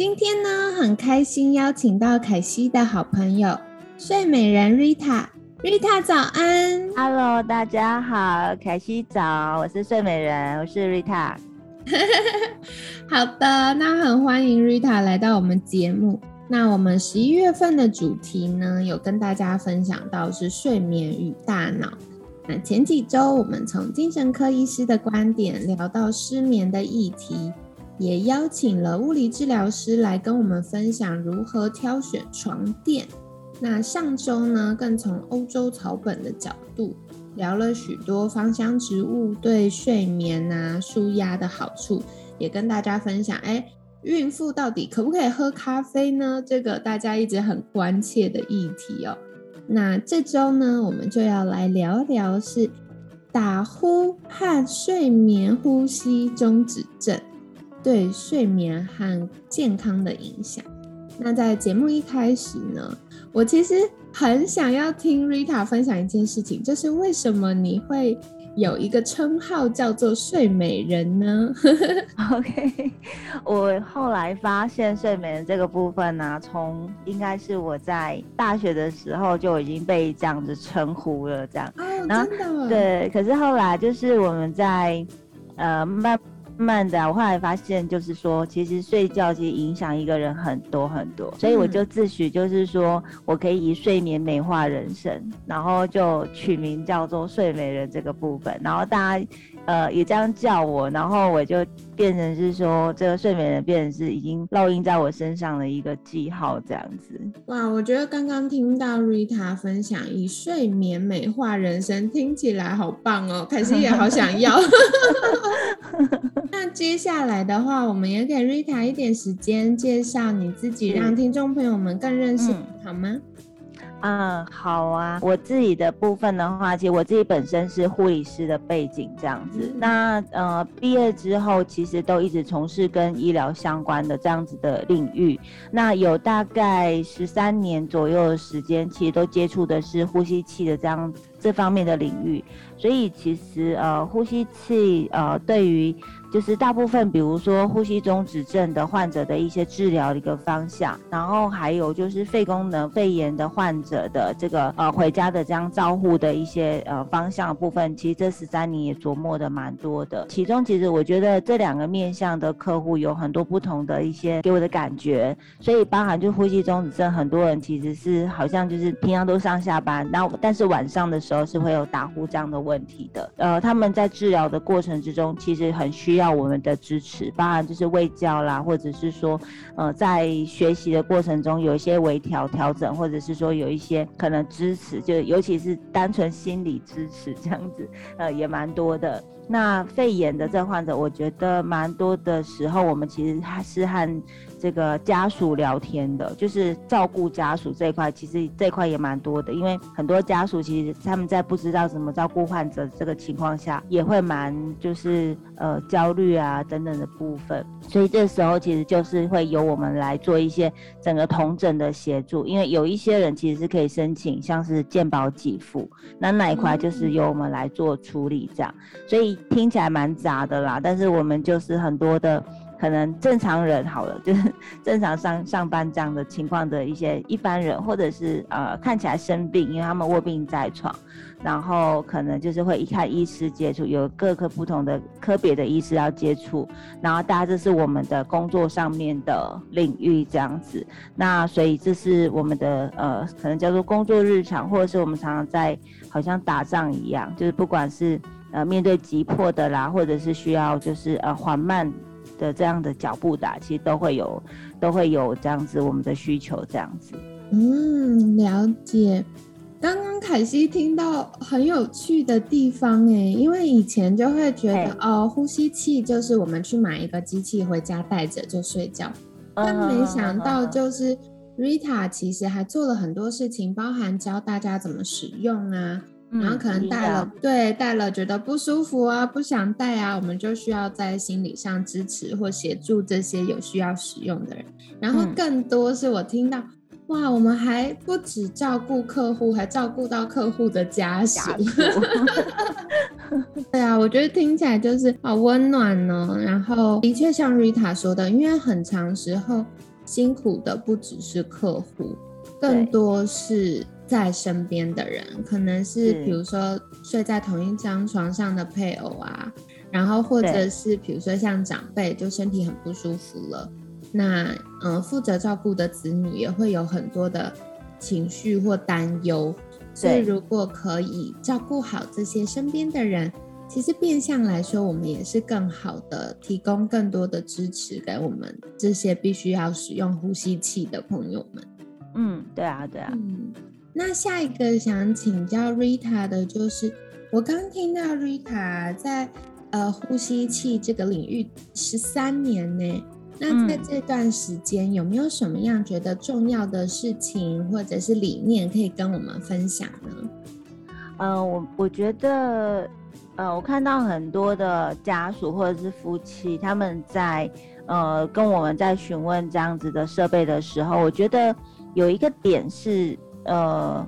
今天呢，很开心邀请到凯西的好朋友睡美人 Rita。Rita 早安，Hello，大家好，凯西早，我是睡美人，我是 Rita。好的，那很欢迎 Rita 来到我们节目。那我们十一月份的主题呢，有跟大家分享到是睡眠与大脑。那前几周我们从精神科医师的观点聊到失眠的议题。也邀请了物理治疗师来跟我们分享如何挑选床垫。那上周呢，更从欧洲草本的角度聊了许多芳香植物对睡眠啊、舒压的好处，也跟大家分享。哎，孕妇到底可不可以喝咖啡呢？这个大家一直很关切的议题哦。那这周呢，我们就要来聊聊是打呼和睡眠呼吸中止症。对睡眠和健康的影响。那在节目一开始呢，我其实很想要听 Rita 分享一件事情，就是为什么你会有一个称号叫做“睡美人”呢？OK，我后来发现睡美人这个部分呢，从应该是我在大学的时候就已经被这样子称呼了，这样。哦，真的。对，可是后来就是我们在呃慢。慢的，我后来发现，就是说，其实睡觉其实影响一个人很多很多，所以我就自诩，就是说我可以以睡眠美化人生，然后就取名叫做睡美人这个部分，然后大家。呃，也这样叫我，然后我就变成是说，这个睡美人变成是已经烙印在我身上的一个记号，这样子。哇，我觉得刚刚听到 Rita 分享以睡眠美化人生，听起来好棒哦，可是也好想要。那接下来的话，我们也给 Rita 一点时间介绍你自己，让听众朋友们更认识，好吗？嗯，好啊。我自己的部分的话，其实我自己本身是护理师的背景，这样子。那呃，毕业之后其实都一直从事跟医疗相关的这样子的领域。那有大概十三年左右的时间，其实都接触的是呼吸器的这样这方面的领域。所以其实呃，呼吸器呃，对于就是大部分，比如说呼吸中止症的患者的一些治疗的一个方向，然后还有就是肺功能肺炎的患者的这个呃回家的这样照护的一些呃方向部分，其实这十三年也琢磨的蛮多的。其中其实我觉得这两个面向的客户有很多不同的一些给我的感觉，所以包含就呼吸中止症，很多人其实是好像就是平常都上下班，然后但是晚上的时候是会有打呼这样的问题的。呃，他们在治疗的过程之中，其实很需。要我们的支持，当然就是喂教啦，或者是说，呃，在学习的过程中有一些微调调整，或者是说有一些可能支持，就尤其是单纯心理支持 这样子，呃，也蛮多的。那肺炎的这患者，我觉得蛮多的时候，我们其实还是和这个家属聊天的，就是照顾家属这一块，其实这块也蛮多的，因为很多家属其实他们在不知道怎么照顾患者这个情况下，也会蛮就是呃焦虑啊等等的部分，所以这时候其实就是会由我们来做一些整个同诊的协助，因为有一些人其实是可以申请像是健保给付，那那一块就是由我们来做处理这样，所以。听起来蛮杂的啦，但是我们就是很多的可能正常人好了，就是正常上上班这样的情况的一些一般人，或者是呃看起来生病，因为他们卧病在床，然后可能就是会一看医师接触，有各个不同的科别的医师要接触，然后大家这是我们的工作上面的领域这样子，那所以这是我们的呃可能叫做工作日常，或者是我们常常在好像打仗一样，就是不管是。呃，面对急迫的啦，或者是需要就是呃缓慢的这样的脚步打，其实都会有都会有这样子我们的需求这样子。嗯，了解。刚刚凯西听到很有趣的地方哎，因为以前就会觉得哦，呼吸器就是我们去买一个机器回家带着就睡觉。但没想到就是 Rita 其实还做了很多事情，包含教大家怎么使用啊。然后可能戴了，对，戴了觉得不舒服啊，不想戴啊，我们就需要在心理上支持或协助这些有需要使用的人。然后更多是我听到，哇，我们还不止照顾客户，还照顾到客户的家属。对啊，我觉得听起来就是好温暖呢。然后的确像 Rita 说的，因为很长时候辛苦的不只是客户，更多是。在身边的人，可能是比如说睡在同一张床上的配偶啊，然后或者是比如说像长辈，就身体很不舒服了，那嗯，负责照顾的子女也会有很多的情绪或担忧，所以如果可以照顾好这些身边的人，其实变相来说，我们也是更好的提供更多的支持给我们这些必须要使用呼吸器的朋友们。嗯，对啊，对啊。嗯。那下一个想请教 Rita 的就是，我刚听到 Rita 在呃呼吸器这个领域十三年呢，那在这段时间有没有什么样觉得重要的事情或者是理念可以跟我们分享呢？呃，我我觉得，呃，我看到很多的家属或者是夫妻他们在呃跟我们在询问这样子的设备的时候，我觉得有一个点是。呃，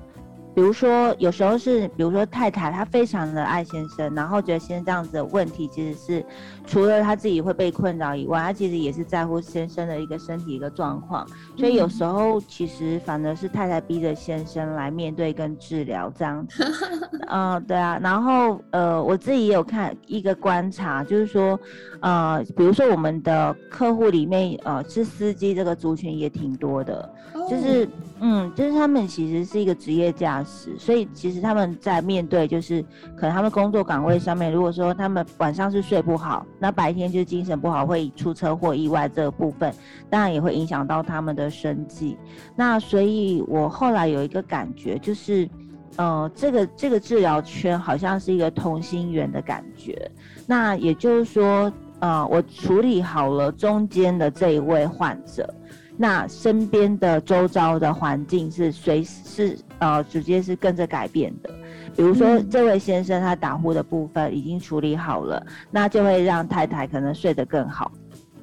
比如说，有时候是，比如说太太她非常的爱先生，然后觉得先生这样子的问题，其实是除了他自己会被困扰以外，他其实也是在乎先生的一个身体一个状况，所以有时候其实反而是太太逼着先生来面对跟治疗这样子。嗯，对啊，然后呃，我自己也有看一个观察，就是说，呃，比如说我们的客户里面，呃，是司机这个族群也挺多的，就是。嗯，就是他们其实是一个职业驾驶，所以其实他们在面对就是可能他们工作岗位上面，如果说他们晚上是睡不好，那白天就精神不好，会出车祸意外这个部分，当然也会影响到他们的生计。那所以我后来有一个感觉，就是呃，这个这个治疗圈好像是一个同心圆的感觉。那也就是说，呃，我处理好了中间的这一位患者。那身边的周遭的环境是随是呃直接是跟着改变的，比如说这位先生他打呼的部分已经处理好了，那就会让太太可能睡得更好，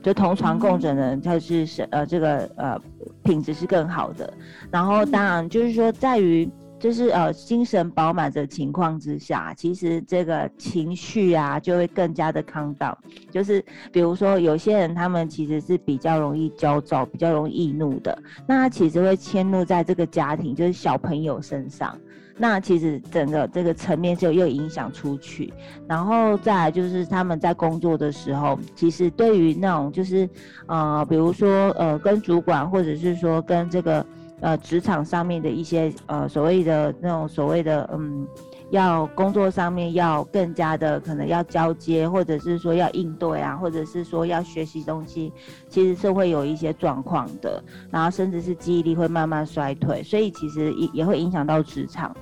就同床共枕的人就是是呃这个呃品质是更好的，然后当然就是说在于。就是呃，精神饱满的情况之下，其实这个情绪啊就会更加的康荡。就是比如说，有些人他们其实是比较容易焦躁、比较容易易怒的，那他其实会迁怒在这个家庭，就是小朋友身上。那其实整个这个层面就又影响出去。然后再来就是他们在工作的时候，其实对于那种就是呃，比如说呃，跟主管或者是说跟这个。呃，职场上面的一些呃所谓的那种所谓的嗯，要工作上面要更加的可能要交接，或者是说要应对啊，或者是说要学习东西，其实是会有一些状况的，然后甚至是记忆力会慢慢衰退，所以其实也也会影响到职场。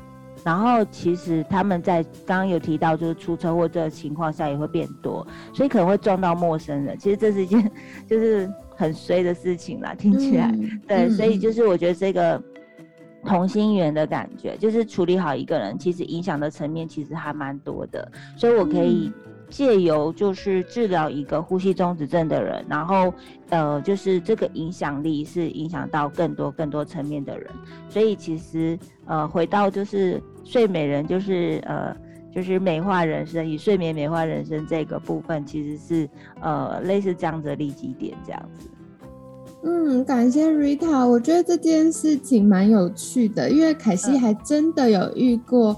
然后其实他们在刚刚有提到，就是出车祸这个情况下也会变多，所以可能会撞到陌生人。其实这是一件 就是很衰的事情啦，听起来对，所以就是我觉得这个同心圆的感觉，就是处理好一个人，其实影响的层面其实还蛮多的，所以我可以。借由就是治疗一个呼吸中止症的人，然后呃，就是这个影响力是影响到更多更多层面的人，所以其实呃，回到就是睡美人，就是呃，就是美化人生，以睡眠美化人生这个部分，其实是呃类似这样的利基点这样子。嗯，感谢 Rita，我觉得这件事情蛮有趣的，因为凯西还真的有遇过。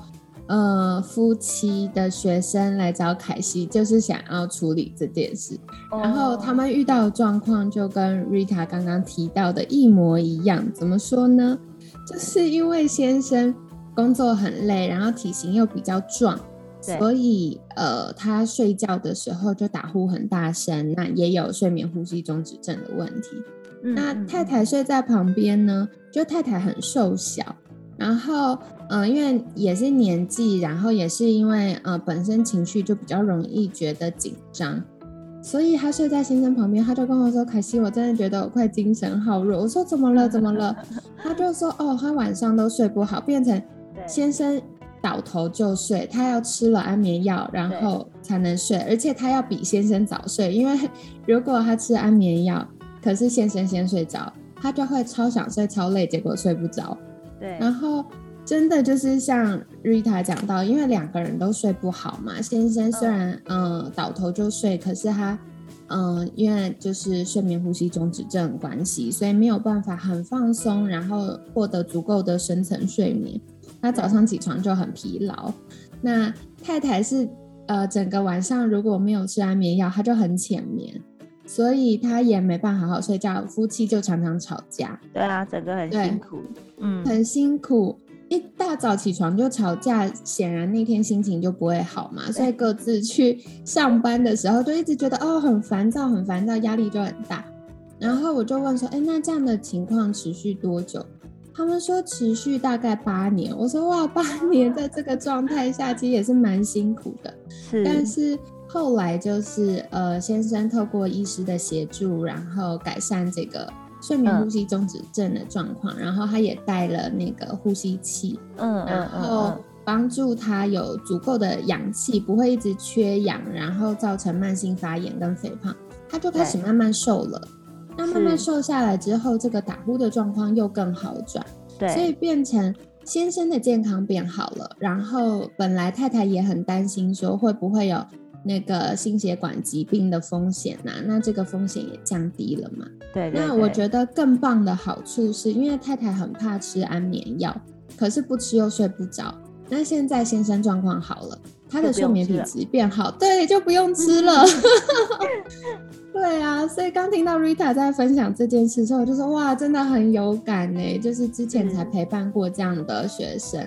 呃，夫妻的学生来找凯西，就是想要处理这件事。然后他们遇到的状况就跟 Rita 刚刚提到的一模一样。怎么说呢？就是因为先生工作很累，然后体型又比较壮，所以呃，他睡觉的时候就打呼很大声，那也有睡眠呼吸中止症的问题。那太太睡在旁边呢，就太太很瘦小。然后，嗯，因为也是年纪，然后也是因为呃本身情绪就比较容易觉得紧张，所以他睡在先生旁边，他就跟我说：“凯西，我真的觉得我快精神耗弱。”我说：“怎么了？怎么了？”他就说：“哦，他晚上都睡不好，变成先生倒头就睡，他要吃了安眠药，然后才能睡，而且他要比先生早睡，因为如果他吃安眠药，可是先生先睡着，他就会超想睡、超累，结果睡不着。对，然后。”真的就是像 Rita 讲到，因为两个人都睡不好嘛。先生虽然嗯倒头就睡，可是他嗯因为就是睡眠呼吸中止症关系，所以没有办法很放松，然后获得足够的深层睡眠。他早上起床就很疲劳。那太太是呃整个晚上如果没有吃安眠药，她就很浅眠，所以她也没办法好好睡觉，夫妻就常常吵架。对啊，整个很辛苦，嗯，很辛苦。一大早起床就吵架，显然那天心情就不会好嘛。所以各自去上班的时候，就一直觉得哦很烦躁，很烦躁，压力就很大。然后我就问说：“哎，那这样的情况持续多久？”他们说持续大概八年。我说：“哇，八年在这个状态下，其实也是蛮辛苦的。”是。但是后来就是呃，先生透过医师的协助，然后改善这个。睡眠呼吸中止症的状况，然后他也带了那个呼吸器，嗯，然后帮助他有足够的氧气，不会一直缺氧，然后造成慢性发炎跟肥胖，他就开始慢慢瘦了。那慢慢瘦下来之后，这个打呼的状况又更好转，对，所以变成先生的健康变好了，然后本来太太也很担心说会不会有。那个心血管疾病的风险呐，那这个风险也降低了嘛？对。那我觉得更棒的好处是，因为太太很怕吃安眠药，可是不吃又睡不着。那现在先生状况好了，他的睡眠品质变好，对，就不用吃了。对啊，所以刚听到 Rita 在分享这件事之后，就说哇，真的很有感呢。就是之前才陪伴过这样的学生，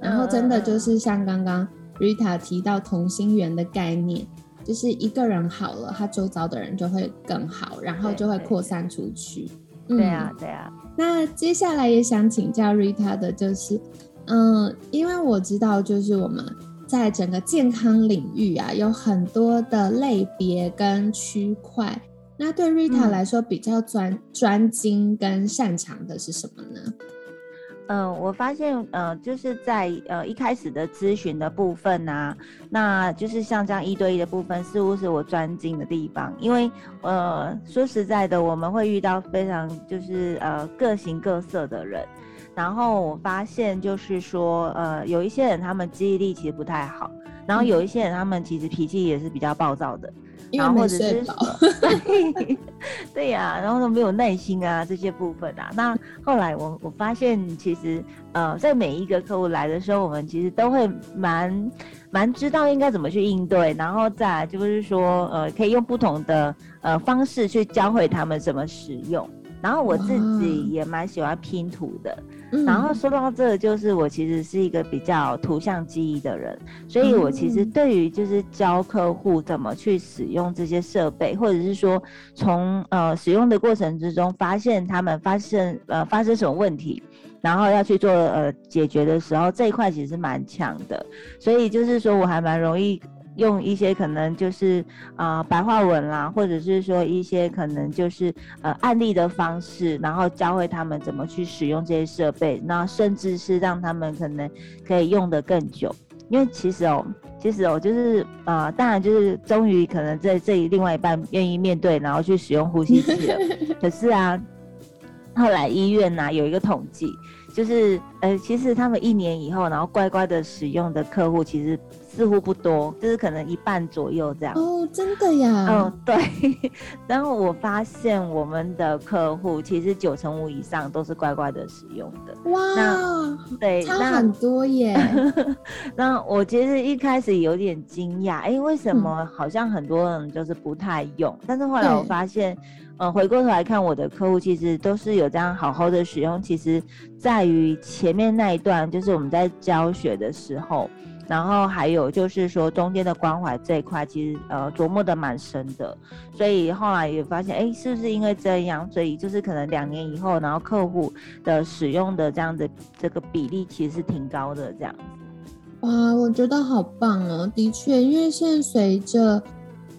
然后真的就是像刚刚。Rita 提到同心圆的概念，就是一个人好了，他周遭的人就会更好，然后就会扩散出去。对啊，对啊。那接下来也想请教 Rita 的就是，嗯，因为我知道，就是我们在整个健康领域啊，有很多的类别跟区块。那对 Rita 来说，比较专专精跟擅长的是什么呢？嗯，我发现，呃，就是在呃一开始的咨询的部分啊，那就是像这样一对一的部分，似乎是我专精的地方。因为，呃，说实在的，我们会遇到非常就是呃各形各色的人，然后我发现就是说，呃，有一些人他们记忆力其实不太好，然后有一些人他们其实脾气也是比较暴躁的。然后或者是 对呀，然后都没有耐心啊这些部分啊。那后来我我发现，其实呃，在每一个客户来的时候，我们其实都会蛮蛮知道应该怎么去应对，然后再就是说呃，可以用不同的呃方式去教会他们怎么使用。然后我自己也蛮喜欢拼图的。然后说到这，就是我其实是一个比较图像记忆的人，所以我其实对于就是教客户怎么去使用这些设备，或者是说从呃使用的过程之中发现他们发生呃发生什么问题，然后要去做呃解决的时候，这一块其实蛮强的，所以就是说我还蛮容易。用一些可能就是啊白话文啦，或者是说一些可能就是呃案例的方式，然后教会他们怎么去使用这些设备，那甚至是让他们可能可以用得更久。因为其实哦，其实哦，就是啊，当然就是终于可能在这另外一半愿意面对，然后去使用呼吸器了。可是啊，后来医院呐有一个统计，就是呃，其实他们一年以后，然后乖乖的使用的客户，其实。似乎不多，就是可能一半左右这样。哦，真的呀。嗯，对。然后我发现我们的客户其实九成五以上都是乖乖的使用的。哇，对，差很多耶。那我其实一开始有点惊讶，哎，为什么好像很多人就是不太用？但是后来我发现，呃，回过头来看我的客户，其实都是有这样好好的使用。其实在于前面那一段，就是我们在教学的时候。然后还有就是说中间的关怀这一块，其实呃琢磨的蛮深的，所以后来也发现，哎，是不是因为这样，所以就是可能两年以后，然后客户的使用的这样的这个比例其实是挺高的这样子。哇，我觉得好棒哦！的确，因为现在随着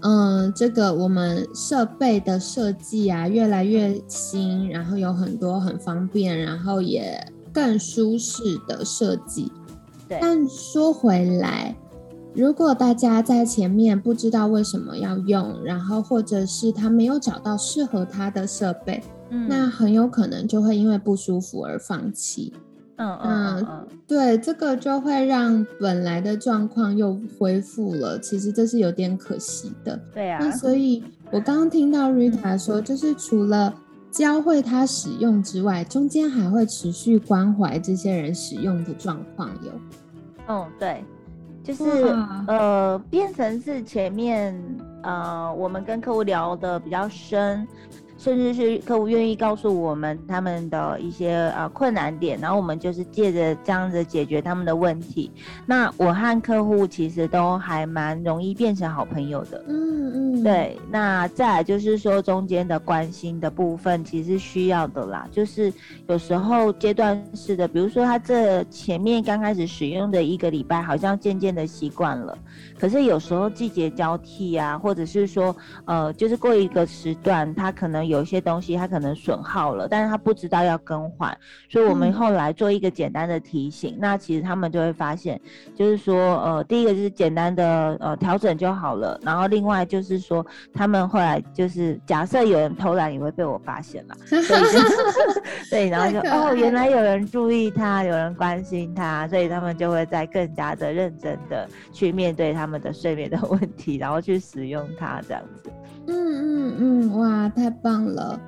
嗯，这个我们设备的设计啊，越来越新，然后有很多很方便，然后也更舒适的设计。对。但说回来，如果大家在前面不知道为什么要用，然后或者是他没有找到适合他的设备，嗯，那很有可能就会因为不舒服而放弃。嗯嗯嗯，对，这个就会让本来的状况又恢复了。其实这是有点可惜的。对啊。那所以，我刚刚听到 Rita 说，就是除了教会他使用之外，中间还会持续关怀这些人使用的状况有。嗯，对，就是呃，变成是前面呃，我们跟客户聊的比较深。甚至是客户愿意告诉我们他们的一些呃困难点，然后我们就是借着这样子解决他们的问题。那我和客户其实都还蛮容易变成好朋友的。嗯嗯，对。那再来就是说中间的关心的部分，其实需要的啦。就是有时候阶段式的，比如说他这前面刚开始使用的一个礼拜，好像渐渐的习惯了。可是有时候季节交替啊，或者是说呃，就是过一个时段，他可能有。些东西它可能损耗了，但是他不知道要更换，所以我们后来做一个简单的提醒，那其实他们就会发现，就是说，呃，第一个就是简单的呃调整就好了，然后另外就是说，他们后来就是假设有人偷懒也会被我发现了 对，然后就哦，原来有人注意他，有人关心他，所以他们就会在更加的认真的去面对他们的睡眠的问题，然后去使用它这样子。嗯嗯嗯，哇，太棒了！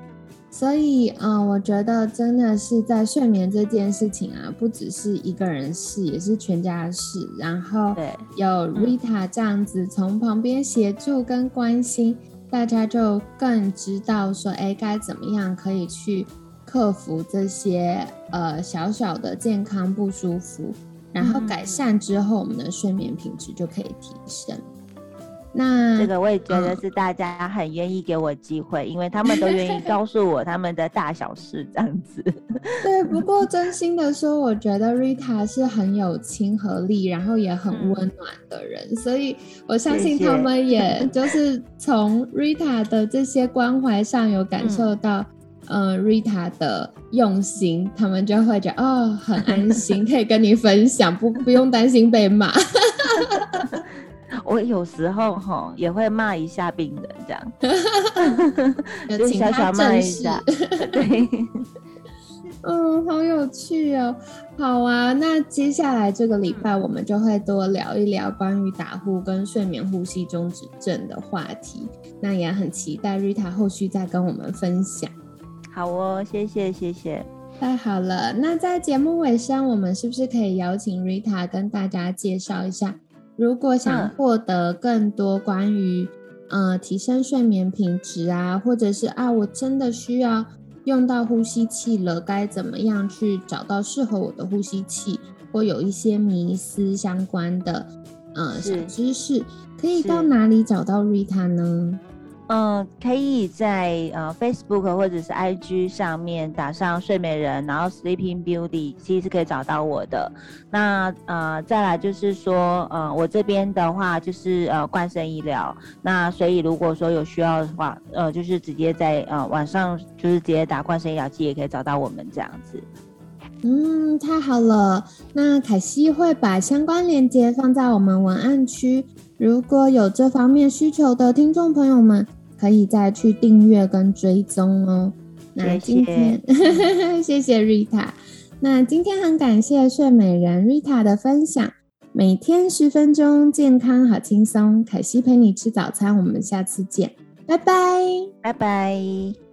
所以，嗯，我觉得真的是在睡眠这件事情啊，不只是一个人事，也是全家的事。然后，对，有 Rita 这样子从旁边协助跟关心，大家就更知道说，哎，该怎么样可以去克服这些呃小小的健康不舒服，然后改善之后，我们的睡眠品质就可以提升。那这个我也觉得是大家很愿意给我机会，因为他们都愿意告诉我他们的大小事这样子。对，不过真心的说，我觉得 Rita 是很有亲和力，然后也很温暖的人，所以我相信他们也就是从 Rita 的这些关怀上有感受到，呃，Rita 的用心，他们就会觉得哦，很安心，可以跟你分享，不不用担心被骂。我有时候哈也会骂一下病人，这样，就小小骂一下。对，嗯，好有趣哦。好啊，那接下来这个礼拜我们就会多聊一聊关于打呼跟睡眠呼吸中止症的话题。那也很期待 Rita 后续再跟我们分享。好哦，谢谢谢谢。太好了，那在节目尾声，我们是不是可以邀请 Rita 跟大家介绍一下？如果想获得更多关于呃提升睡眠品质啊，或者是啊我真的需要用到呼吸器了，该怎么样去找到适合我的呼吸器，或有一些迷思相关的呃小知识，可以到哪里找到 Rita 呢？嗯，可以在呃 Facebook 或者是 IG 上面打上睡美人，然后 Sleeping Beauty，其实是可以找到我的。那呃，再来就是说，呃，我这边的话就是呃冠生医疗。那所以如果说有需要的话，呃，就是直接在呃晚上就是直接打冠生医疗机也可以找到我们这样子。嗯，太好了。那凯西会把相关链接放在我们文案区，如果有这方面需求的听众朋友们。可以再去订阅跟追踪哦。那今天 谢谢 Rita。那今天很感谢睡美人 Rita 的分享。每天十分钟，健康好轻松。凯西陪你吃早餐，我们下次见，拜拜，拜拜。